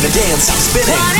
to dance, spinning.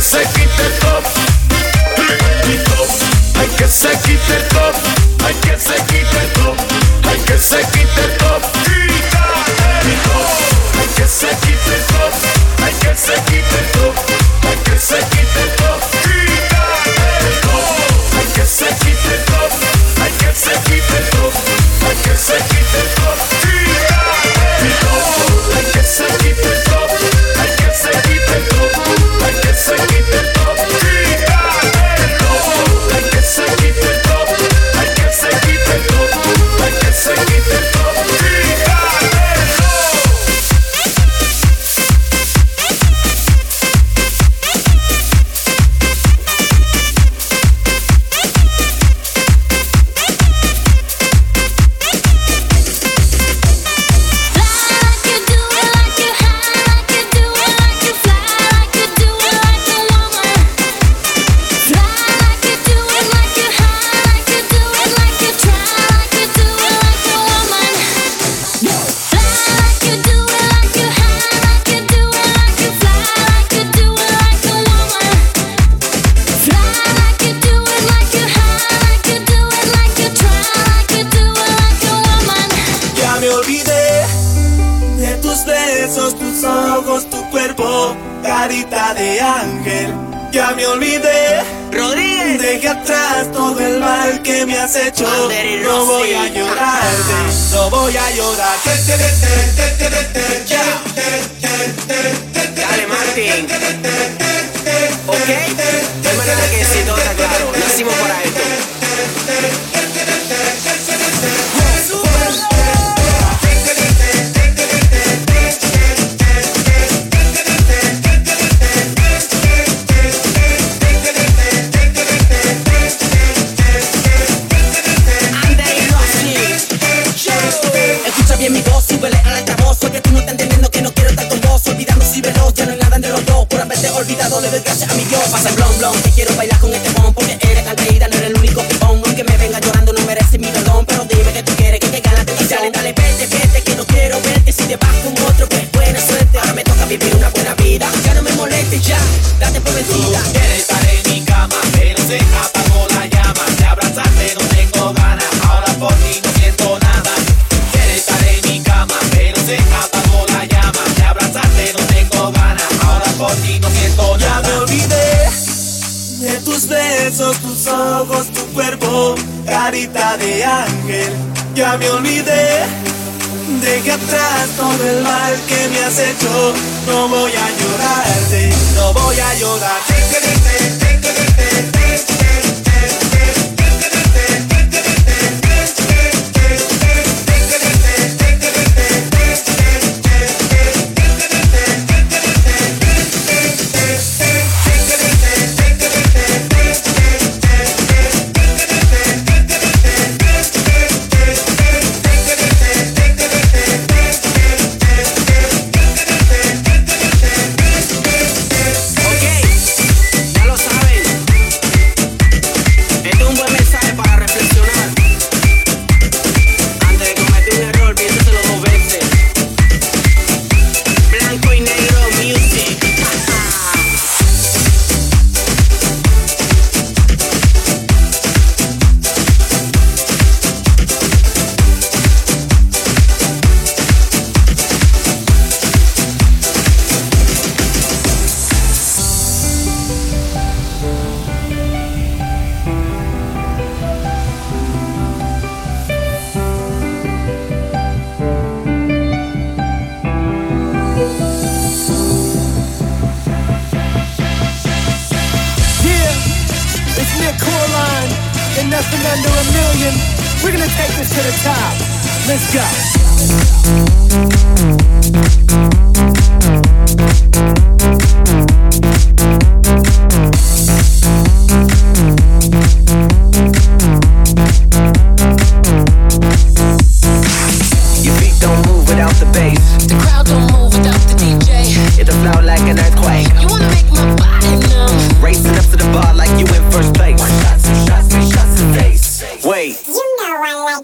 que se quite el top, mi top. Hay que se quite el top, hay que se quite el top, hay que se quite el top. Ya me olvidé, dejé atrás todo el mal que me has hecho. No voy a llorarte, no voy a llorar.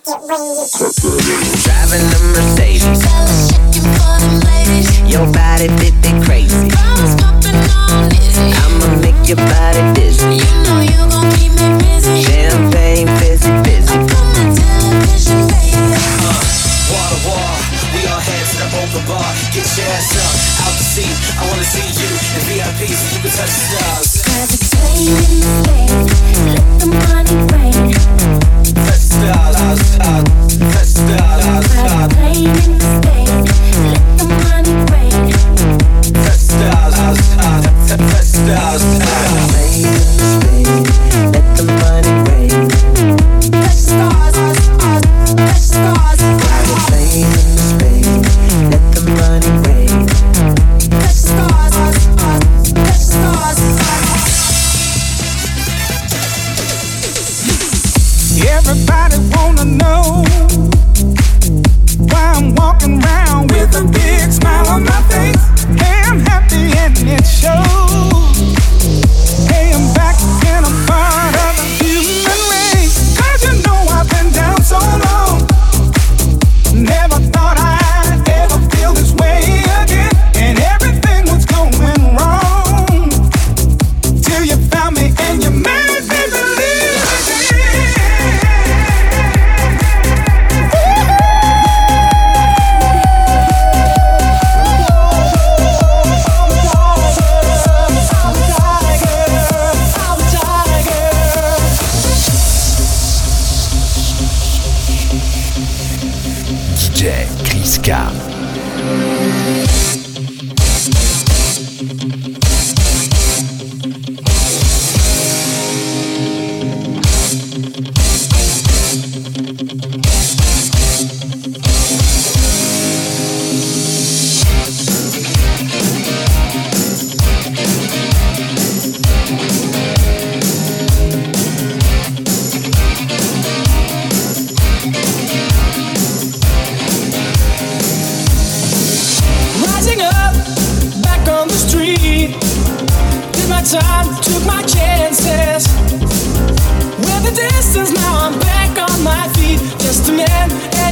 driving a Mercedes. Your body fit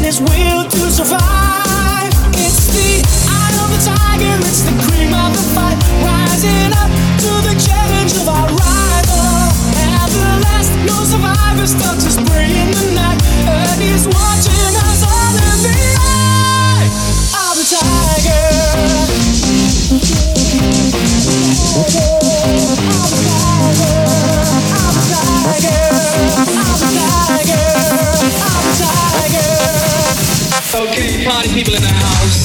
his will to survive. It's the eye of the tiger, it's the cream of the fight. people in the house.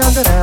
down that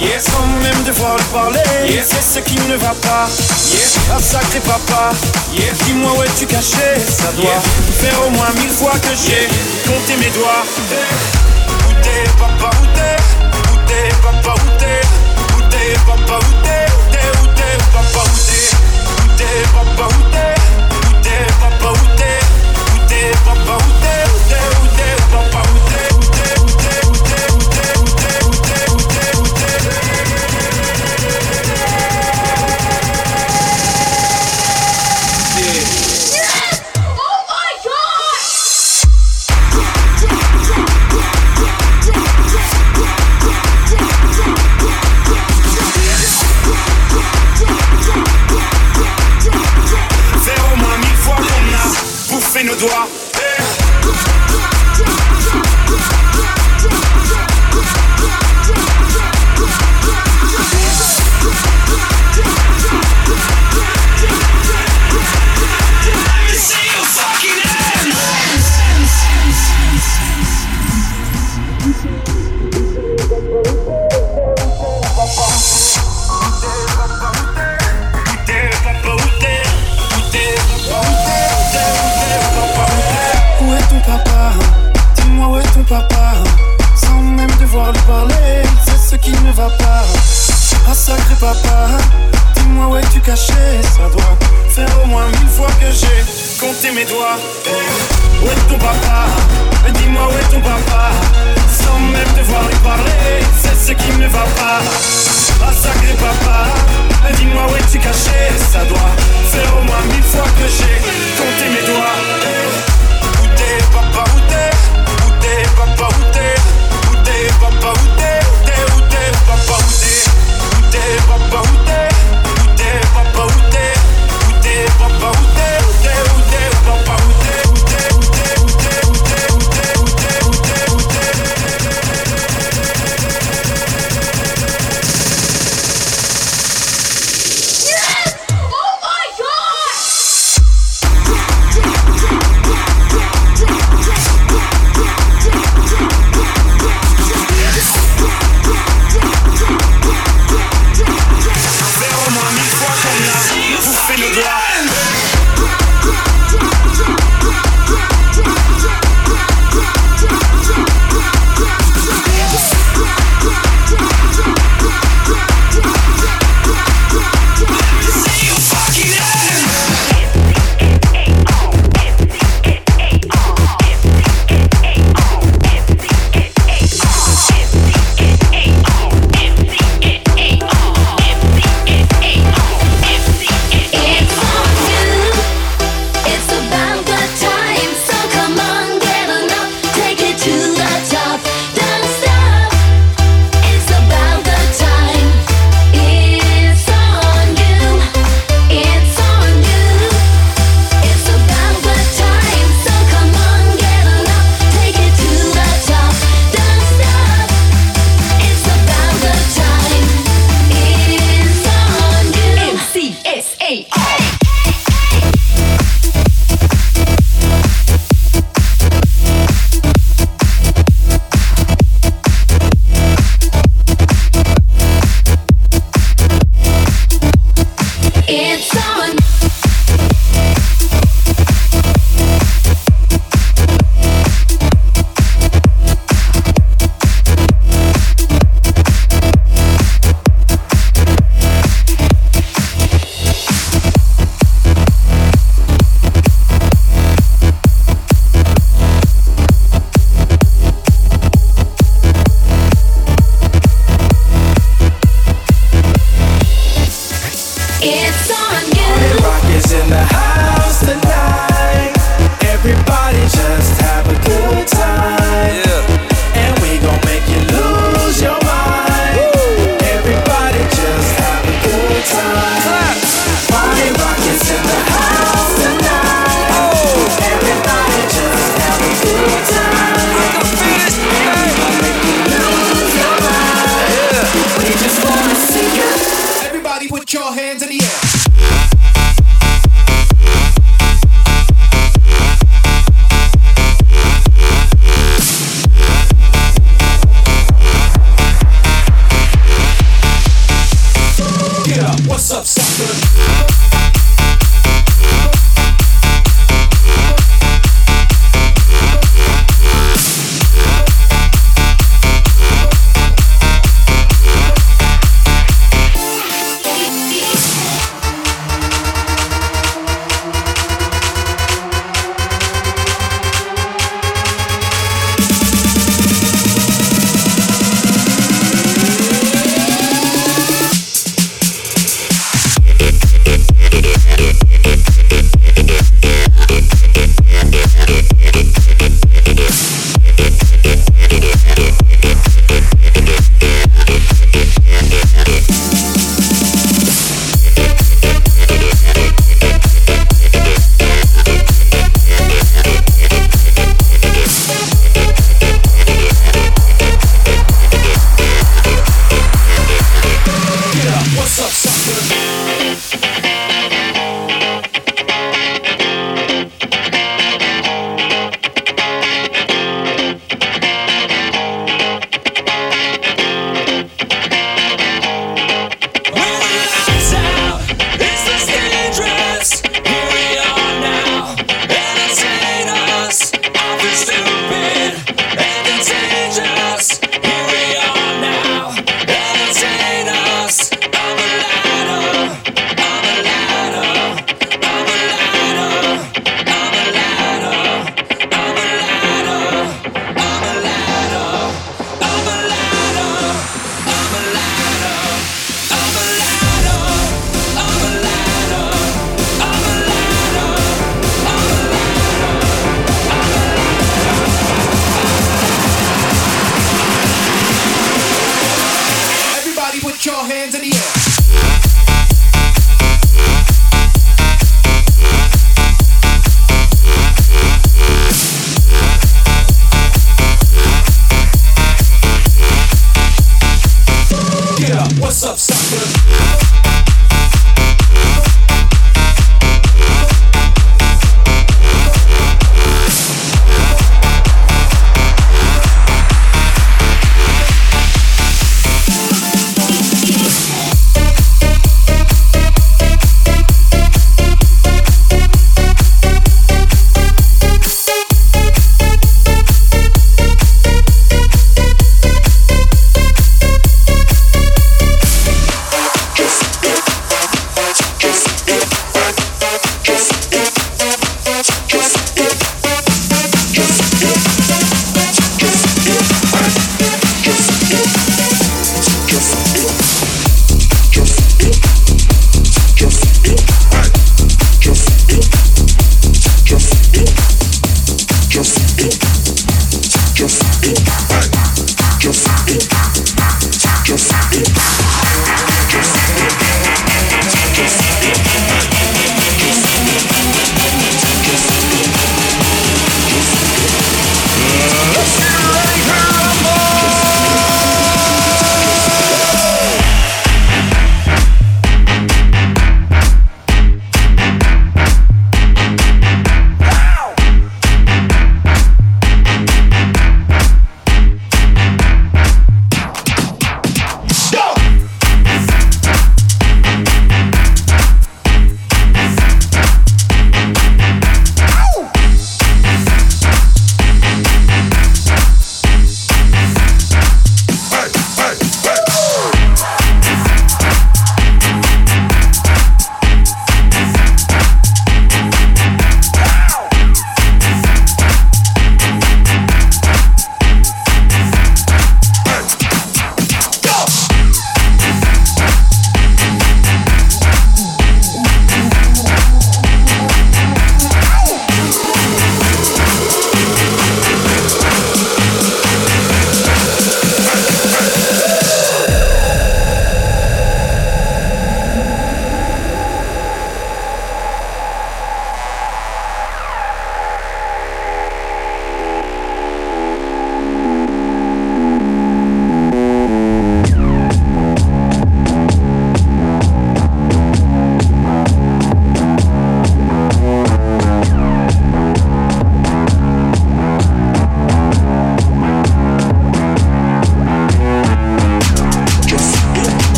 yes. sans même devoir le parler. Yes. C'est ce qui ne va pas. Yes. Ah sacré papa, yes. dis-moi où es-tu caché? Ça doit faire au moins mille fois que j'ai compté mes doigts. Où t'es papa, où t'es? Où t'es papa, où t'es? Où t'es papa, Où t'es, où t'es papa, où t'es? Où t'es papa, où t'es?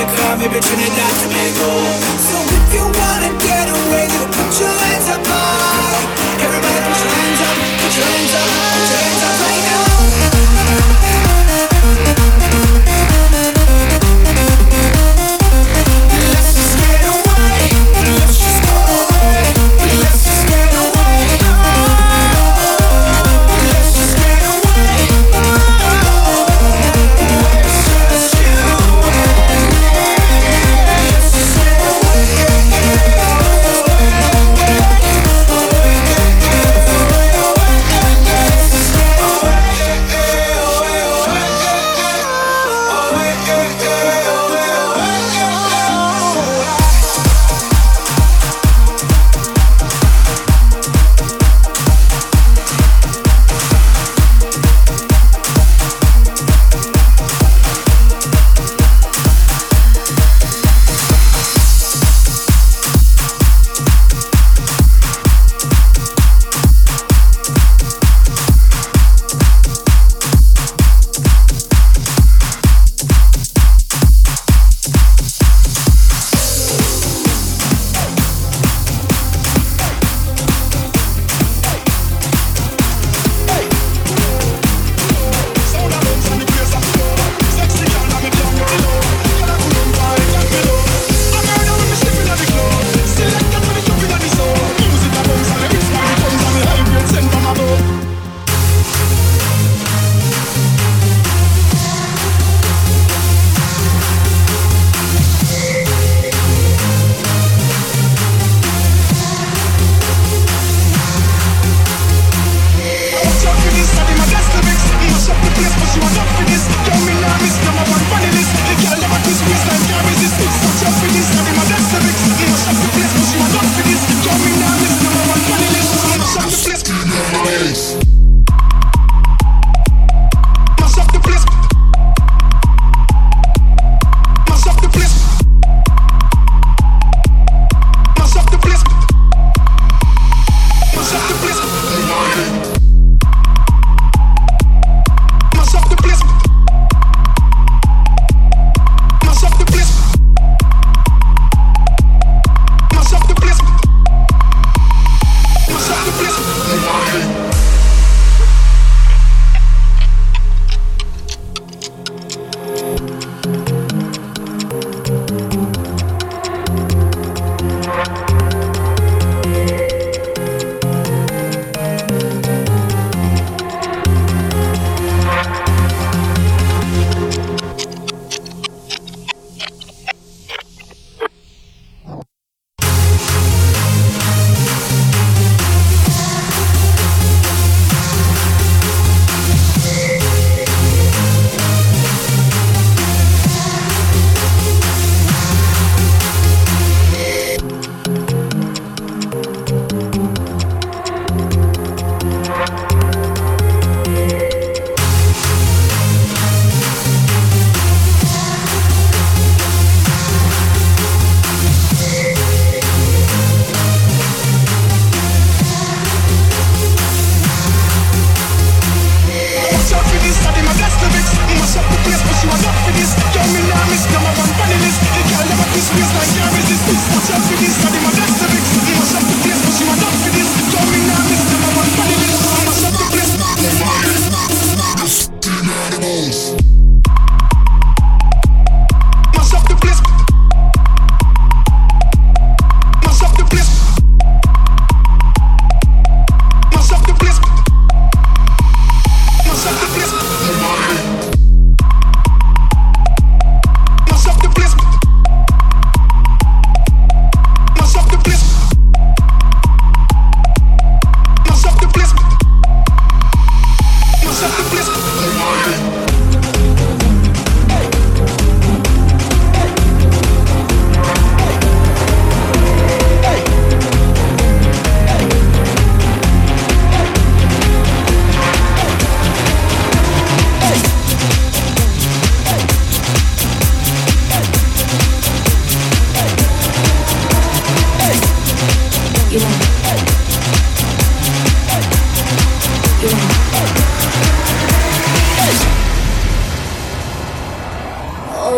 Jamaica, maybe Trinidad, Tobago. So if you wanna get away,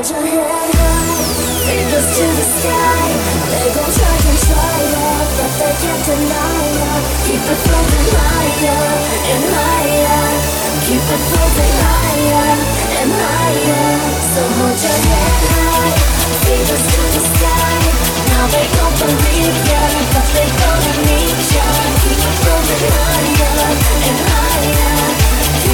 Hold your head high, fingers to the sky. They gon' try and try ya, but they can't deny ya. Keep it floating higher and higher. Keep it floating higher and higher. So hold your head high, fingers to the sky. Now they don't believe ya, but they gonna need ya. Keep it floating higher and higher.